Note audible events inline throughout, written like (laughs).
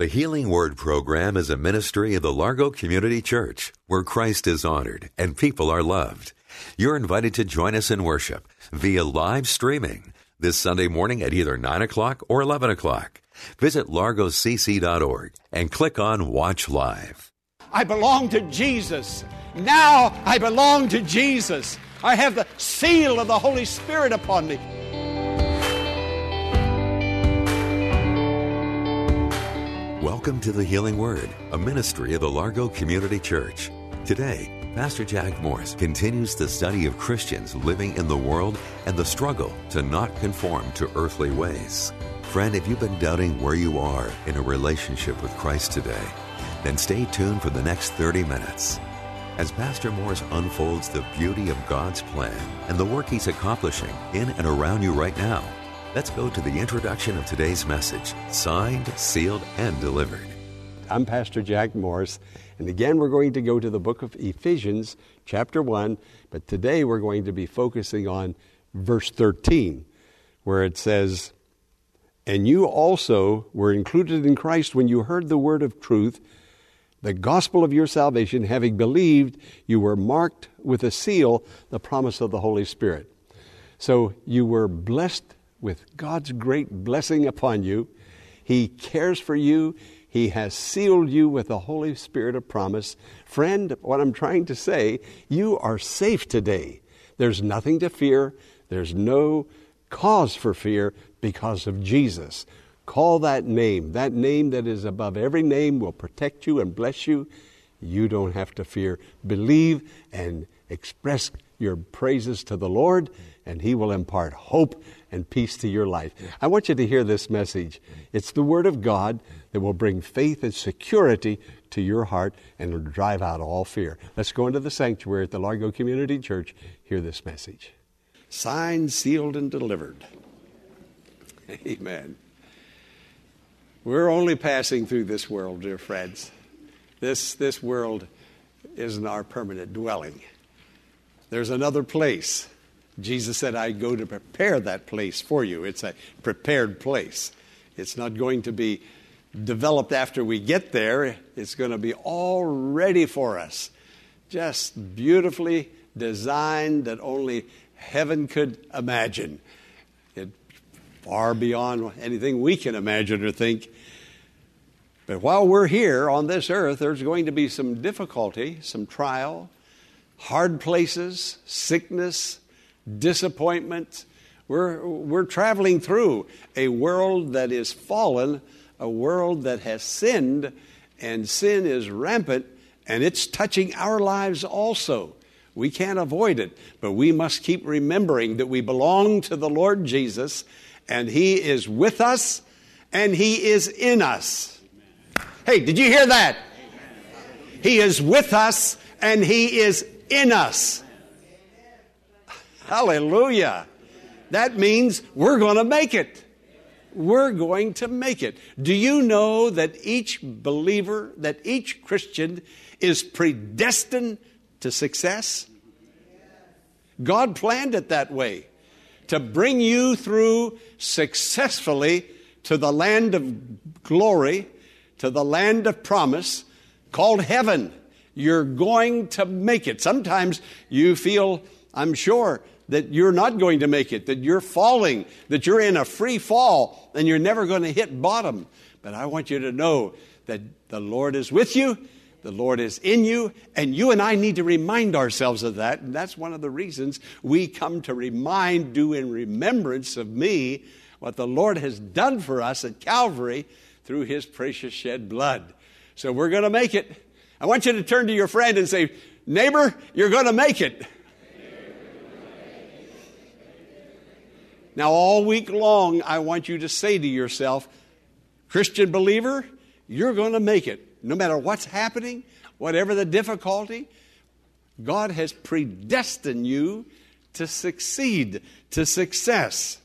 The Healing Word program is a ministry of the Largo Community Church where Christ is honored and people are loved. You're invited to join us in worship via live streaming this Sunday morning at either 9 o'clock or 11 o'clock. Visit largocc.org and click on Watch Live. I belong to Jesus. Now I belong to Jesus. I have the seal of the Holy Spirit upon me. Welcome to the Healing Word, a ministry of the Largo Community Church. Today, Pastor Jack Morris continues the study of Christians living in the world and the struggle to not conform to earthly ways. Friend, if you've been doubting where you are in a relationship with Christ today, then stay tuned for the next 30 minutes. As Pastor Morris unfolds the beauty of God's plan and the work He's accomplishing in and around you right now, let's go to the introduction of today's message signed, sealed, and delivered. I'm Pastor Jack Morris, and again we're going to go to the book of Ephesians, chapter 1, but today we're going to be focusing on verse 13, where it says, And you also were included in Christ when you heard the word of truth the gospel of your salvation, having believed, you were marked with a seal, the promise of the Holy Spirit. So you were blessed with God's great blessing upon you. He cares for you. He has sealed you with the Holy Spirit of promise. Friend, what I'm trying to say, you are safe today. There's nothing to fear. There's no cause for fear because of Jesus. Call that name. That name that is above every name will protect you and bless you. You don't have to fear. Believe and express your praises to the Lord, and He will impart hope and peace to your life. I want you to hear this message. It's the Word of God that will bring faith and security to your heart and will drive out all fear. Let's go into the sanctuary at the Largo Community Church. Hear this message. Signed, sealed, and delivered. Amen. We're only passing through this world, dear friends. This, this world isn't our permanent dwelling. There's another place. Jesus said, I go to prepare that place for you. It's a prepared place. It's not going to be developed after we get there, it's going to be all ready for us. Just beautifully designed that only heaven could imagine far beyond anything we can imagine or think. But while we're here on this earth, there's going to be some difficulty, some trial, hard places, sickness, disappointment. We're, we're traveling through a world that is fallen, a world that has sinned, and sin is rampant, and it's touching our lives also. We can't avoid it, but we must keep remembering that we belong to the Lord Jesus and He is with us and He is in us. Hey, did you hear that? He is with us and He is in us. Hallelujah. That means we're going to make it. We're going to make it. Do you know that each believer, that each Christian is predestined to success? God planned it that way to bring you through successfully to the land of glory, to the land of promise called heaven. You're going to make it. Sometimes you feel, I'm sure, that you're not going to make it, that you're falling, that you're in a free fall, and you're never going to hit bottom. But I want you to know that the Lord is with you the Lord is in you, and you and I need to remind ourselves of that. And that's one of the reasons we come to remind, do in remembrance of me, what the Lord has done for us at Calvary through his precious shed blood. So we're going to make it. I want you to turn to your friend and say, Neighbor, you're going to make it. Now, all week long, I want you to say to yourself, Christian believer, You're going to make it. No matter what's happening, whatever the difficulty, God has predestined you to succeed, to success.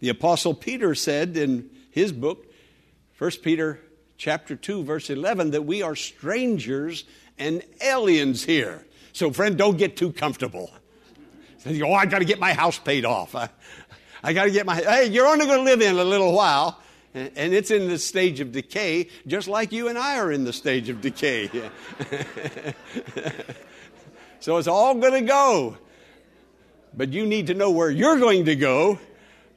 The apostle Peter said in his book, 1 Peter chapter 2 verse 11 that we are strangers and aliens here. So friend, don't get too comfortable. Say, oh, I got to get my house paid off. I, I got to get my, hey, you're only going to live in a little while. And it's in the stage of decay, just like you and I are in the stage of decay. (laughs) so it's all going to go. But you need to know where you're going to go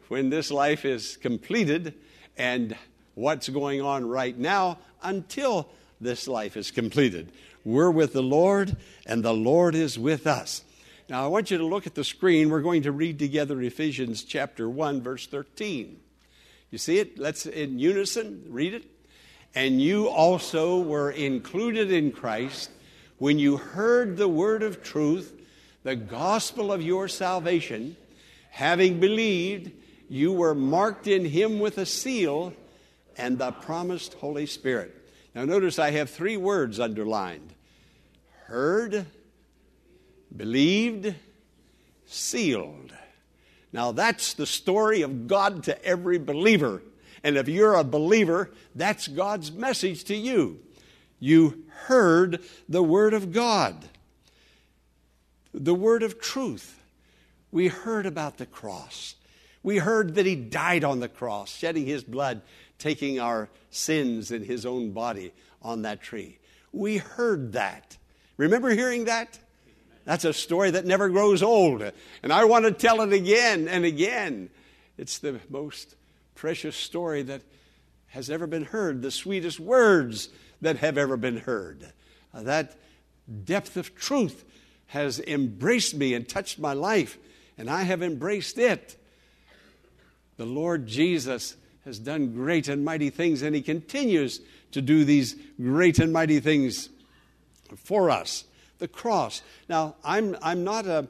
when this life is completed and what's going on right now until this life is completed. We're with the Lord, and the Lord is with us. Now, I want you to look at the screen. We're going to read together Ephesians chapter 1, verse 13. You see it? Let's in unison read it. And you also were included in Christ when you heard the word of truth, the gospel of your salvation. Having believed, you were marked in him with a seal and the promised Holy Spirit. Now, notice I have three words underlined heard, believed, sealed. Now, that's the story of God to every believer. And if you're a believer, that's God's message to you. You heard the Word of God, the Word of truth. We heard about the cross. We heard that He died on the cross, shedding His blood, taking our sins in His own body on that tree. We heard that. Remember hearing that? That's a story that never grows old. And I want to tell it again and again. It's the most precious story that has ever been heard, the sweetest words that have ever been heard. Uh, that depth of truth has embraced me and touched my life, and I have embraced it. The Lord Jesus has done great and mighty things, and He continues to do these great and mighty things for us the cross. Now, I'm, I'm not a,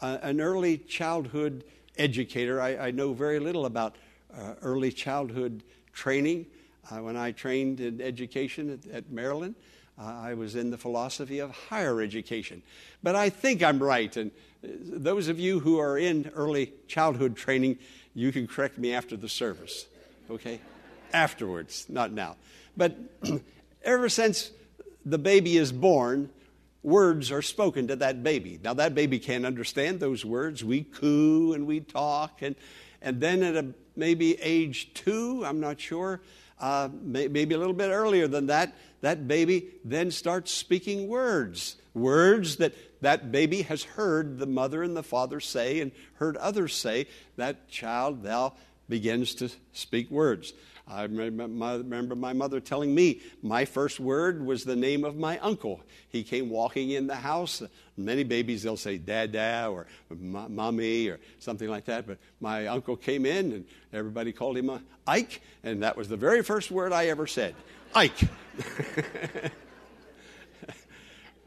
a an early childhood educator. I, I know very little about uh, early childhood training. Uh, when I trained in education at, at Maryland, uh, I was in the philosophy of higher education. But I think I'm right. And uh, those of you who are in early childhood training, you can correct me after the service, okay? Afterwards, not now. But (clears throat) ever since the baby is born, words are spoken to that baby. Now, that baby can't understand those words. We coo and we talk. And, and then at a, maybe age two, I'm not sure, uh, may, maybe a little bit earlier than that, that baby then starts speaking words. Words that that baby has heard the mother and the father say and heard others say. That child now begins to speak words. I remember my mother telling me my first word was the name of my uncle. He came walking in the house. Many babies, they'll say dada or mommy or something like that. But my uncle came in and everybody called him Ike. And that was the very first word I ever said Ike. (laughs)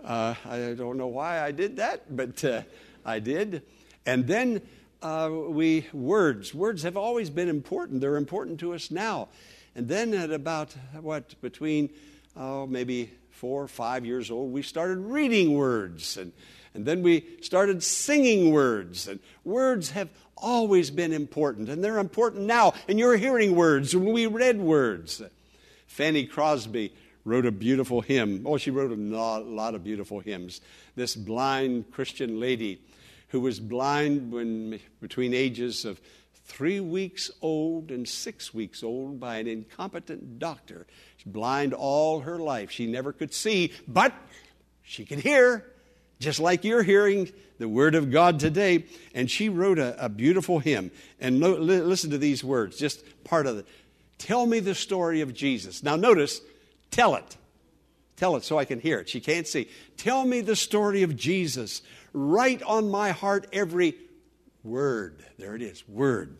uh, I don't know why I did that, but uh, I did. And then uh, we words. Words have always been important. They're important to us now. And then at about what between oh maybe four or five years old we started reading words. And and then we started singing words. And words have always been important. And they're important now. And you're hearing words. When we read words. Fanny crosby wrote a beautiful hymn. Oh she wrote a lot of beautiful hymns. This blind christian lady who was blind when, between ages of three weeks old and six weeks old by an incompetent doctor. She's blind all her life. She never could see, but she could hear, just like you're hearing the Word of God today. And she wrote a, a beautiful hymn. And lo, li, listen to these words, just part of it. Tell me the story of Jesus. Now, notice, tell it. Tell it so I can hear it. She can't see. Tell me the story of Jesus Write on my heart every word. There it is, word.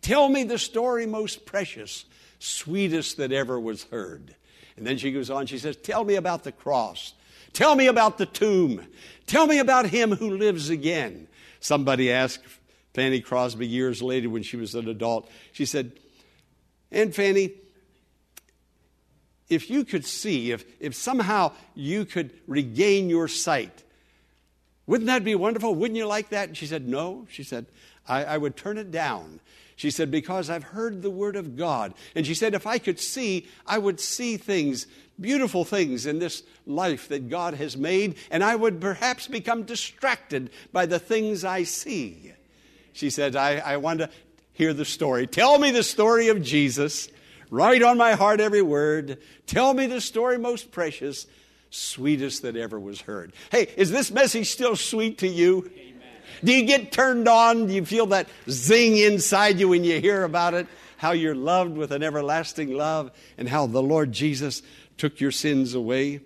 Tell me the story most precious, sweetest that ever was heard. And then she goes on, she says, Tell me about the cross. Tell me about the tomb. Tell me about him who lives again. Somebody asked Fanny Crosby years later when she was an adult, she said, And Fanny, if you could see, if, if somehow you could regain your sight, wouldn't that be wonderful? Wouldn't you like that? And she said, No. She said, I, I would turn it down. She said, Because I've heard the word of God. And she said, If I could see, I would see things, beautiful things in this life that God has made, and I would perhaps become distracted by the things I see. She said, I, I want to hear the story. Tell me the story of Jesus. Write on my heart every word. Tell me the story most precious, sweetest that ever was heard. Hey, is this message still sweet to you? Do you get turned on? Do you feel that zing inside you when you hear about it? How you're loved with an everlasting love and how the Lord Jesus took your sins away?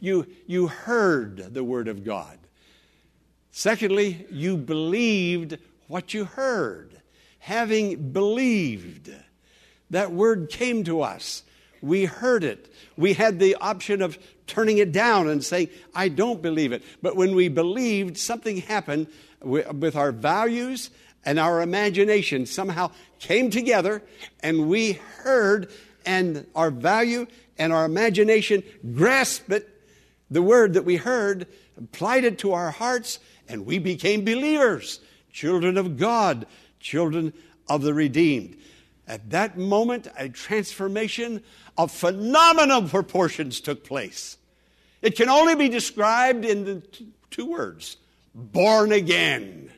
You, you heard the Word of God. Secondly, you believed what you heard. Having believed, that word came to us. We heard it. We had the option of turning it down and saying, I don't believe it. But when we believed, something happened with our values and our imagination somehow came together and we heard and our value and our imagination grasped it, the word that we heard, applied it to our hearts, and we became believers, children of God, children of the redeemed. At that moment, a transformation of phenomenal proportions took place. It can only be described in the two words born again.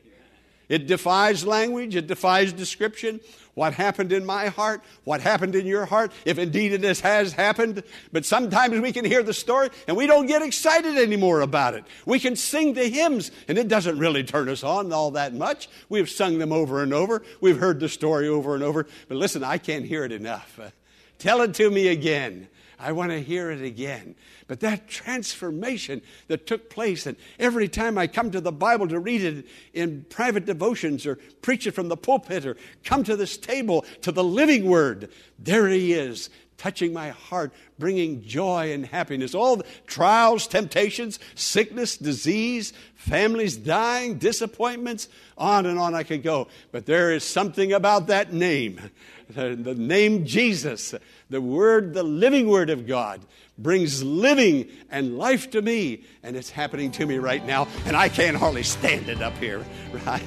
It defies language, it defies description. What happened in my heart, what happened in your heart, if indeed it has happened. But sometimes we can hear the story and we don't get excited anymore about it. We can sing the hymns and it doesn't really turn us on all that much. We've sung them over and over, we've heard the story over and over. But listen, I can't hear it enough. (laughs) Tell it to me again. I want to hear it again. But that transformation that took place, and every time I come to the Bible to read it in private devotions or preach it from the pulpit or come to this table to the living word, there he is, touching my heart, bringing joy and happiness. All the trials, temptations, sickness, disease, families dying, disappointments, on and on I could go. But there is something about that name, (laughs) the name Jesus, the Word, the living Word of God, brings living and life to me. And it's happening to me right now, and I can't hardly stand it up here, (laughs) right?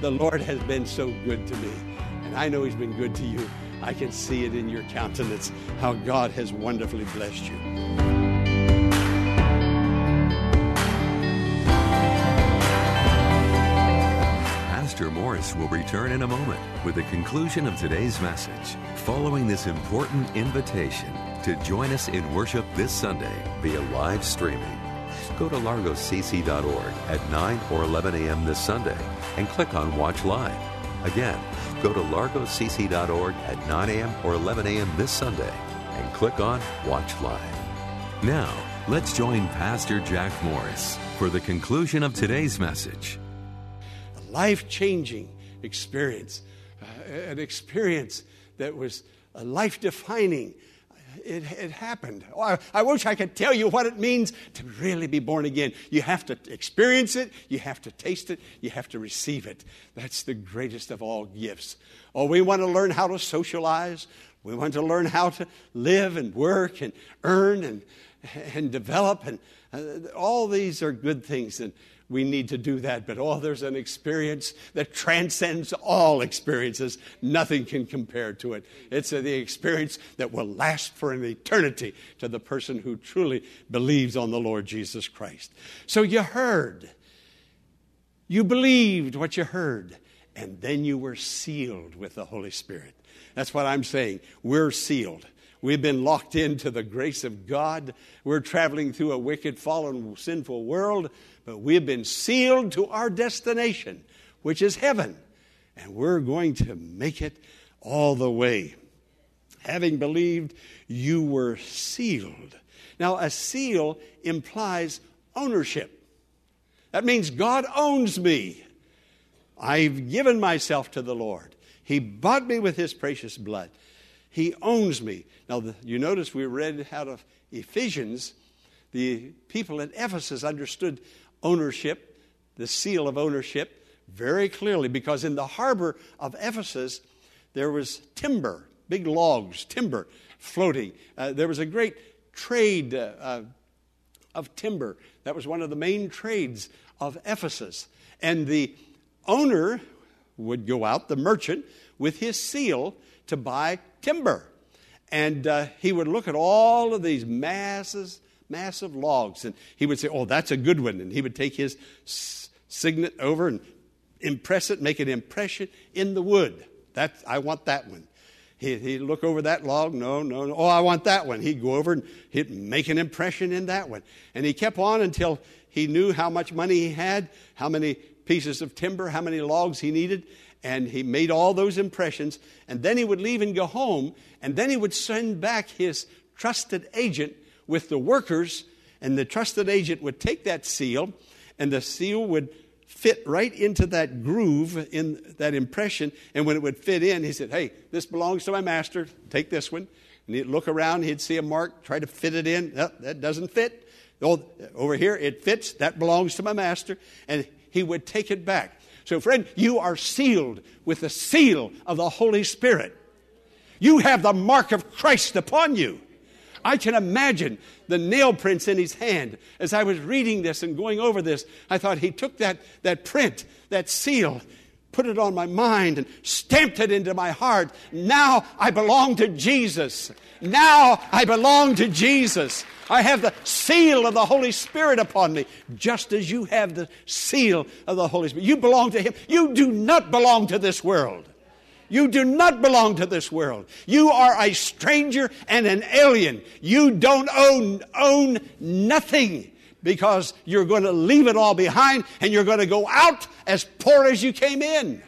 The Lord has been so good to me, and I know He's been good to you. I can see it in your countenance how God has wonderfully blessed you. Pastor Morris will return in a moment with the conclusion of today's message, following this important invitation to join us in worship this Sunday via live streaming. Go to largocc.org at 9 or 11 a.m. this Sunday and click on Watch Live. Again, go to largocc.org at 9 a.m. or 11 a.m. this Sunday and click on Watch Live. Now, let's join Pastor Jack Morris for the conclusion of today's message. A life changing experience, uh, an experience that was life defining. It, it, happened. Oh, I, I wish I could tell you what it means to really be born again. You have to experience it, you have to taste it, you have to receive it. That's the greatest of all gifts. Oh, we want to learn how to socialize. We want to learn how to live and work and earn and, and develop. And uh, all these are good things. And we need to do that. But oh, there's an experience that transcends all experiences. Nothing can compare to it. It's the experience that will last for an eternity to the person who truly believes on the Lord Jesus Christ. So you heard, you believed what you heard, and then you were sealed with the Holy Spirit. That's what I'm saying. We're sealed. We've been locked into the grace of God. We're traveling through a wicked, fallen, sinful world but we've been sealed to our destination, which is heaven. And we're going to make it all the way. Having believed, you were sealed. Now, a seal implies ownership. That means God owns me. I've given myself to the Lord. He bought me with His precious blood. He owns me. Now, the, you notice we read out of Ephesians, the people at Ephesus understood ownership, the seal of ownership, very clearly because in the harbor of Ephesus there was timber. big logs, timber floating. Uh, there was a great trade uh, uh, of timber. That was one of the main trades of Ephesus. And the owner would go out, the merchant, with his seal to buy timber. And uh, he would look at all of these masses, massive logs, and he would say, Oh, that's a good one. And he would take his signet over and impress it, make an impression in the wood. That, I want that one. He'd, he'd look over that log. No, no, no. Oh, I want that one. He'd go over and he'd make an impression in that one. And he kept on until he knew how much money he had, how many pieces of timber, how many logs he needed. And he made all those impressions. And then he would leave and go home. And then he would send back his trusted agent with the workers. And the trusted agent would take that seal, and the seal would fit right into that groove in that impression. And when it would fit in, he said, Hey, this belongs to my master. Take this one. And he'd look around, he'd see a mark, try to fit it in. Oh, that doesn't fit. Oh, over here, it fits. That belongs to my master. And he would take it back. So, friend, you are sealed with the seal of the Holy Spirit. You have the mark of Christ upon you. I can imagine the nail prints in his hand. As I was reading this and going over this, I thought he took that, that print, that seal, put it on my mind and stamped it into my heart. Now I belong to Jesus. Now I belong to Jesus. I have the seal of the Holy Spirit upon me, just as you have the seal of the Holy Spirit. You belong to Him. You do not belong to this world. You do not belong to this world. You are a stranger and an alien. You don't own, own nothing because you're going to leave it all behind and you're going to go out as poor as you came in.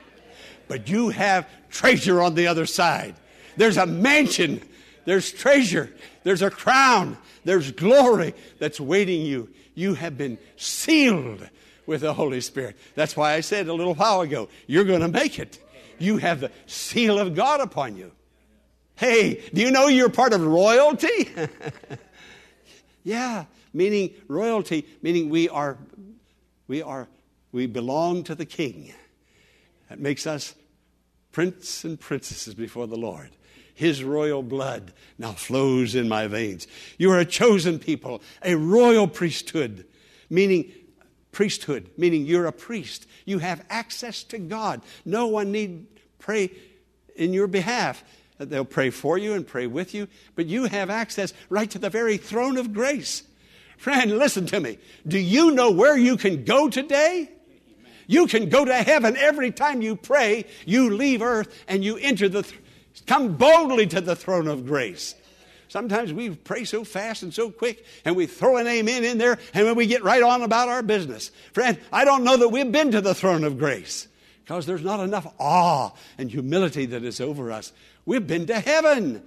But you have treasure on the other side. There's a mansion, there's treasure, there's a crown, there's glory that's waiting you. You have been sealed with the Holy Spirit. That's why I said a little while ago, you're going to make it you have the seal of God upon you. Hey, do you know you're part of royalty? (laughs) yeah, meaning royalty, meaning we are, we are, we belong to the King. That makes us prince and princesses before the Lord. His royal blood now flows in my veins. You are a chosen people, a royal priesthood, meaning priesthood, meaning you're a priest. You have access to God. No one need pray in your behalf. They'll pray for you and pray with you, but you have access right to the very throne of grace. Friend, listen to me. Do you know where you can go today? You can go to heaven every time you pray. You leave earth and you enter the, th- come boldly to the throne of grace. Sometimes we pray so fast and so quick, and we throw an amen in there, and then we get right on about our business. Friend, I don't know that we've been to the throne of grace because there's not enough awe and humility that is over us. We've been to heaven.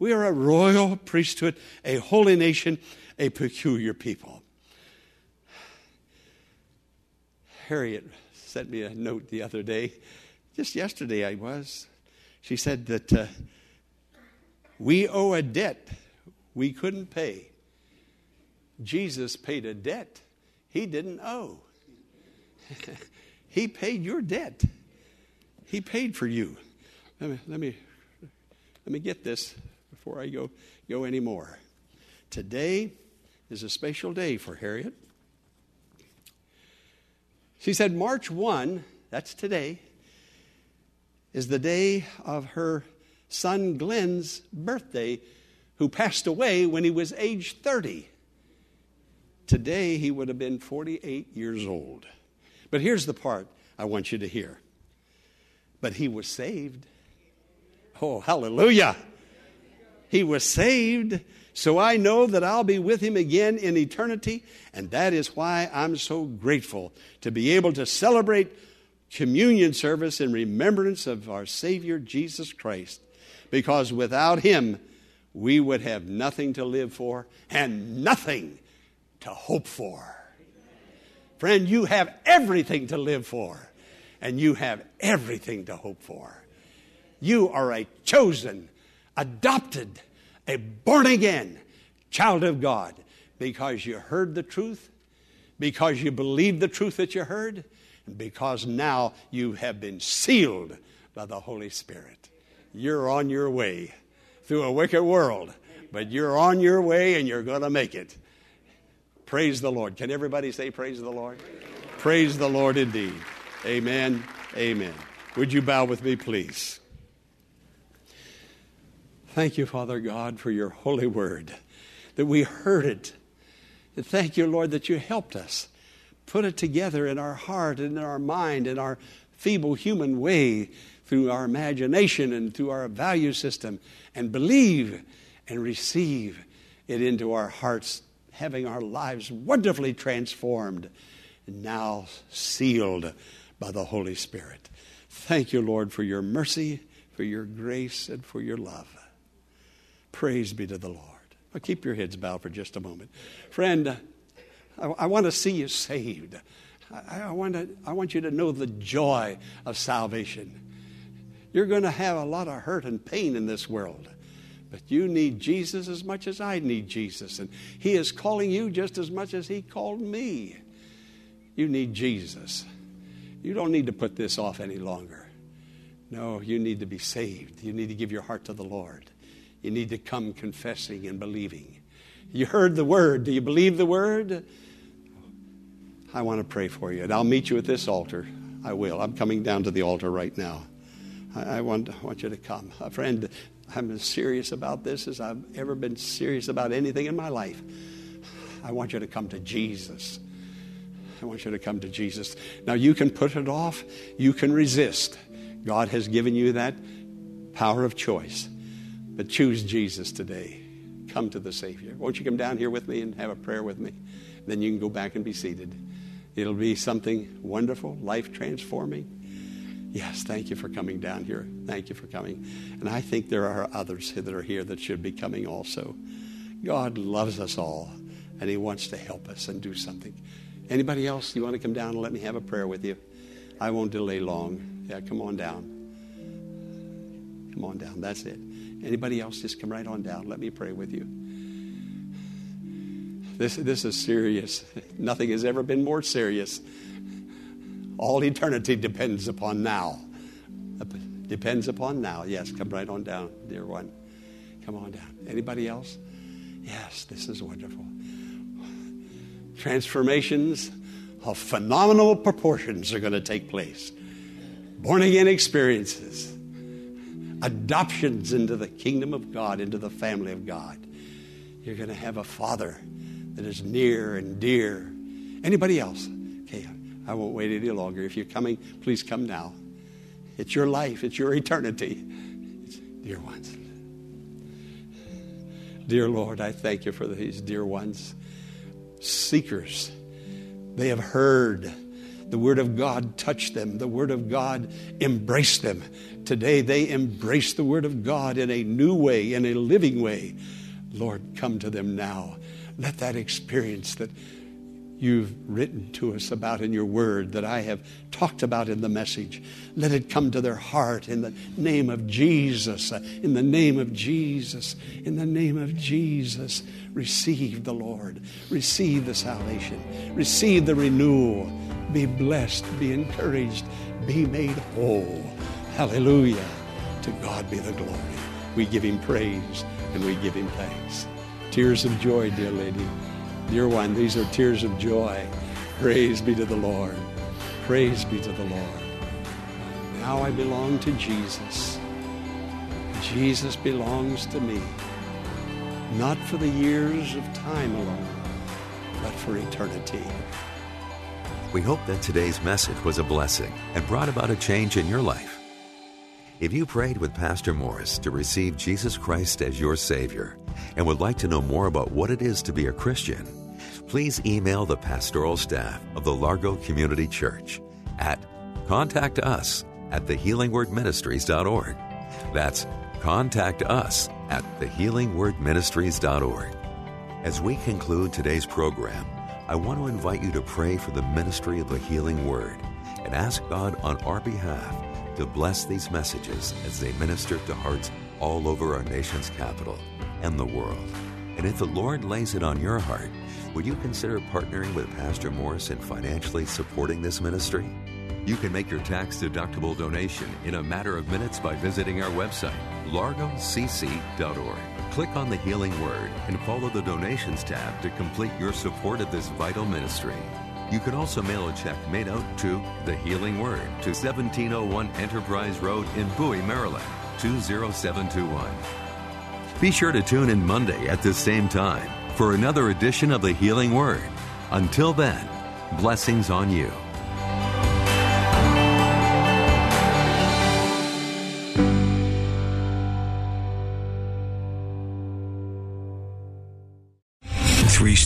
We are a royal priesthood, a holy nation, a peculiar people. Harriet sent me a note the other day, just yesterday I was. She said that. Uh, we owe a debt we couldn't pay. Jesus paid a debt he didn't owe. (laughs) he paid your debt. He paid for you. Let me, let me, let me get this before I go, go any more. Today is a special day for Harriet. She said March 1, that's today, is the day of her son Glenn's birthday, who passed away when he was age 30. Today, he would have been 48 years old. But here's the part I want you to hear. But he was saved. Oh, hallelujah. He was saved. So I know that I'll be with him again in eternity. And that is why I'm so grateful to be able to celebrate communion service in remembrance of our Savior Jesus Christ because without Him, we would have nothing to live for and nothing to hope for. Friend, you have everything to live for, and you have everything to hope for. You are a chosen, adopted, a born again child of God because you heard the truth, because you believed the truth that you heard, and because now you have been sealed by the Holy Spirit. You're on your way through a wicked world, but you're on your way and you're going to make it. Praise the Lord. Can everybody say, Praise the Lord? Praise the Lord indeed. Amen. Amen. Would you bow with me, please? Thank you, Father God, for your holy word, that we heard it. And thank you, Lord, that you helped us put it together in our heart and in our mind, in our feeble human way, through our imagination and through our value system, and believe and receive it into our hearts, having our lives wonderfully transformed and now sealed by the Holy Spirit. Thank you, Lord, for your mercy, for your grace, and for your love. Praise be to the Lord. Now keep your heads bowed for just a moment. Friend, I, I want to see you saved. I, I, want to, I want you to know the joy of salvation. You're going to have a lot of hurt and pain in this world. But you need Jesus as much as I need Jesus. And He is calling you just as much as He called me. You need Jesus. You don't need to put this off any longer. No, you need to be saved. You need to give your heart to the Lord. You need to come confessing and believing. You heard the word. Do you believe the word? I want to pray for you. And I'll meet you at this altar. I will. I'm coming down to the altar right now. I, I want, I want you to come. A friend, I'm as serious about this as I've ever been serious about anything in my life. I want you to come to Jesus. I want you to come to Jesus. Now, you can put it off, you can resist. God has given you that power of choice. But choose Jesus today. Come to the Savior. Won't you come down here with me and have a prayer with me? Then you can go back and be seated. It'll be something wonderful, life transforming. Yes, thank you for coming down here. Thank you for coming. And I think there are others that are here that should be coming also. God loves us all, and He wants to help us and do something. Anybody else, you want to come down and let me have a prayer with you? I won't delay long. Yeah, come on down. Come on down. That's it. Anybody else, just come right on down. Let me pray with you. This, this is serious. (laughs) Nothing has ever been more serious. All eternity depends upon now. Depends upon now. Yes, come right on down, dear one. Come on down. Anybody else? Yes, this is wonderful. Transformations of phenomenal proportions are going to take place. Born again experiences, adoptions into the kingdom of God, into the family of God. You're going to have a father that is near and dear. Anybody else? I won't wait any longer. If you're coming, please come now. It's your life, it's your eternity. It's dear ones. Dear Lord, I thank you for these dear ones, seekers. They have heard the Word of God touch them, the Word of God embrace them. Today they embrace the Word of God in a new way, in a living way. Lord, come to them now. Let that experience that you've written to us about in your word, that I have talked about in the message. Let it come to their heart in the name of Jesus. Uh, in the name of Jesus. In the name of Jesus. Receive the Lord. Receive the salvation. Receive the renewal. Be blessed. Be encouraged. Be made whole. Hallelujah. To God be the glory. We give him praise and we give him thanks. Tears of joy, dear lady. Dear one, these are tears of joy. Praise be to the Lord. Praise be to the Lord. Now I belong to Jesus. Jesus belongs to me, not for the years of time alone, but for eternity. We hope that today's message was a blessing and brought about a change in your life. If you prayed with Pastor Morris to receive Jesus Christ as your Savior and would like to know more about what it is to be a Christian, please email the pastoral staff of the Largo Community Church at contact us at thehealingwordministries.org. That's contact us at thehealingwordministries.org. As we conclude today's program, I want to invite you to pray for the ministry of the Healing Word and ask God on our behalf to bless these messages as they minister to hearts all over our nation's capital and the world. And if the Lord lays it on your heart, would you consider partnering with Pastor Morris in financially supporting this ministry? You can make your tax deductible donation in a matter of minutes by visiting our website, largocc.org. Click on the Healing Word and follow the Donations tab to complete your support of this vital ministry. You can also mail a check made out to The Healing Word to 1701 Enterprise Road in Bowie, Maryland, 20721. Be sure to tune in Monday at the same time for another edition of The Healing Word. Until then, blessings on you.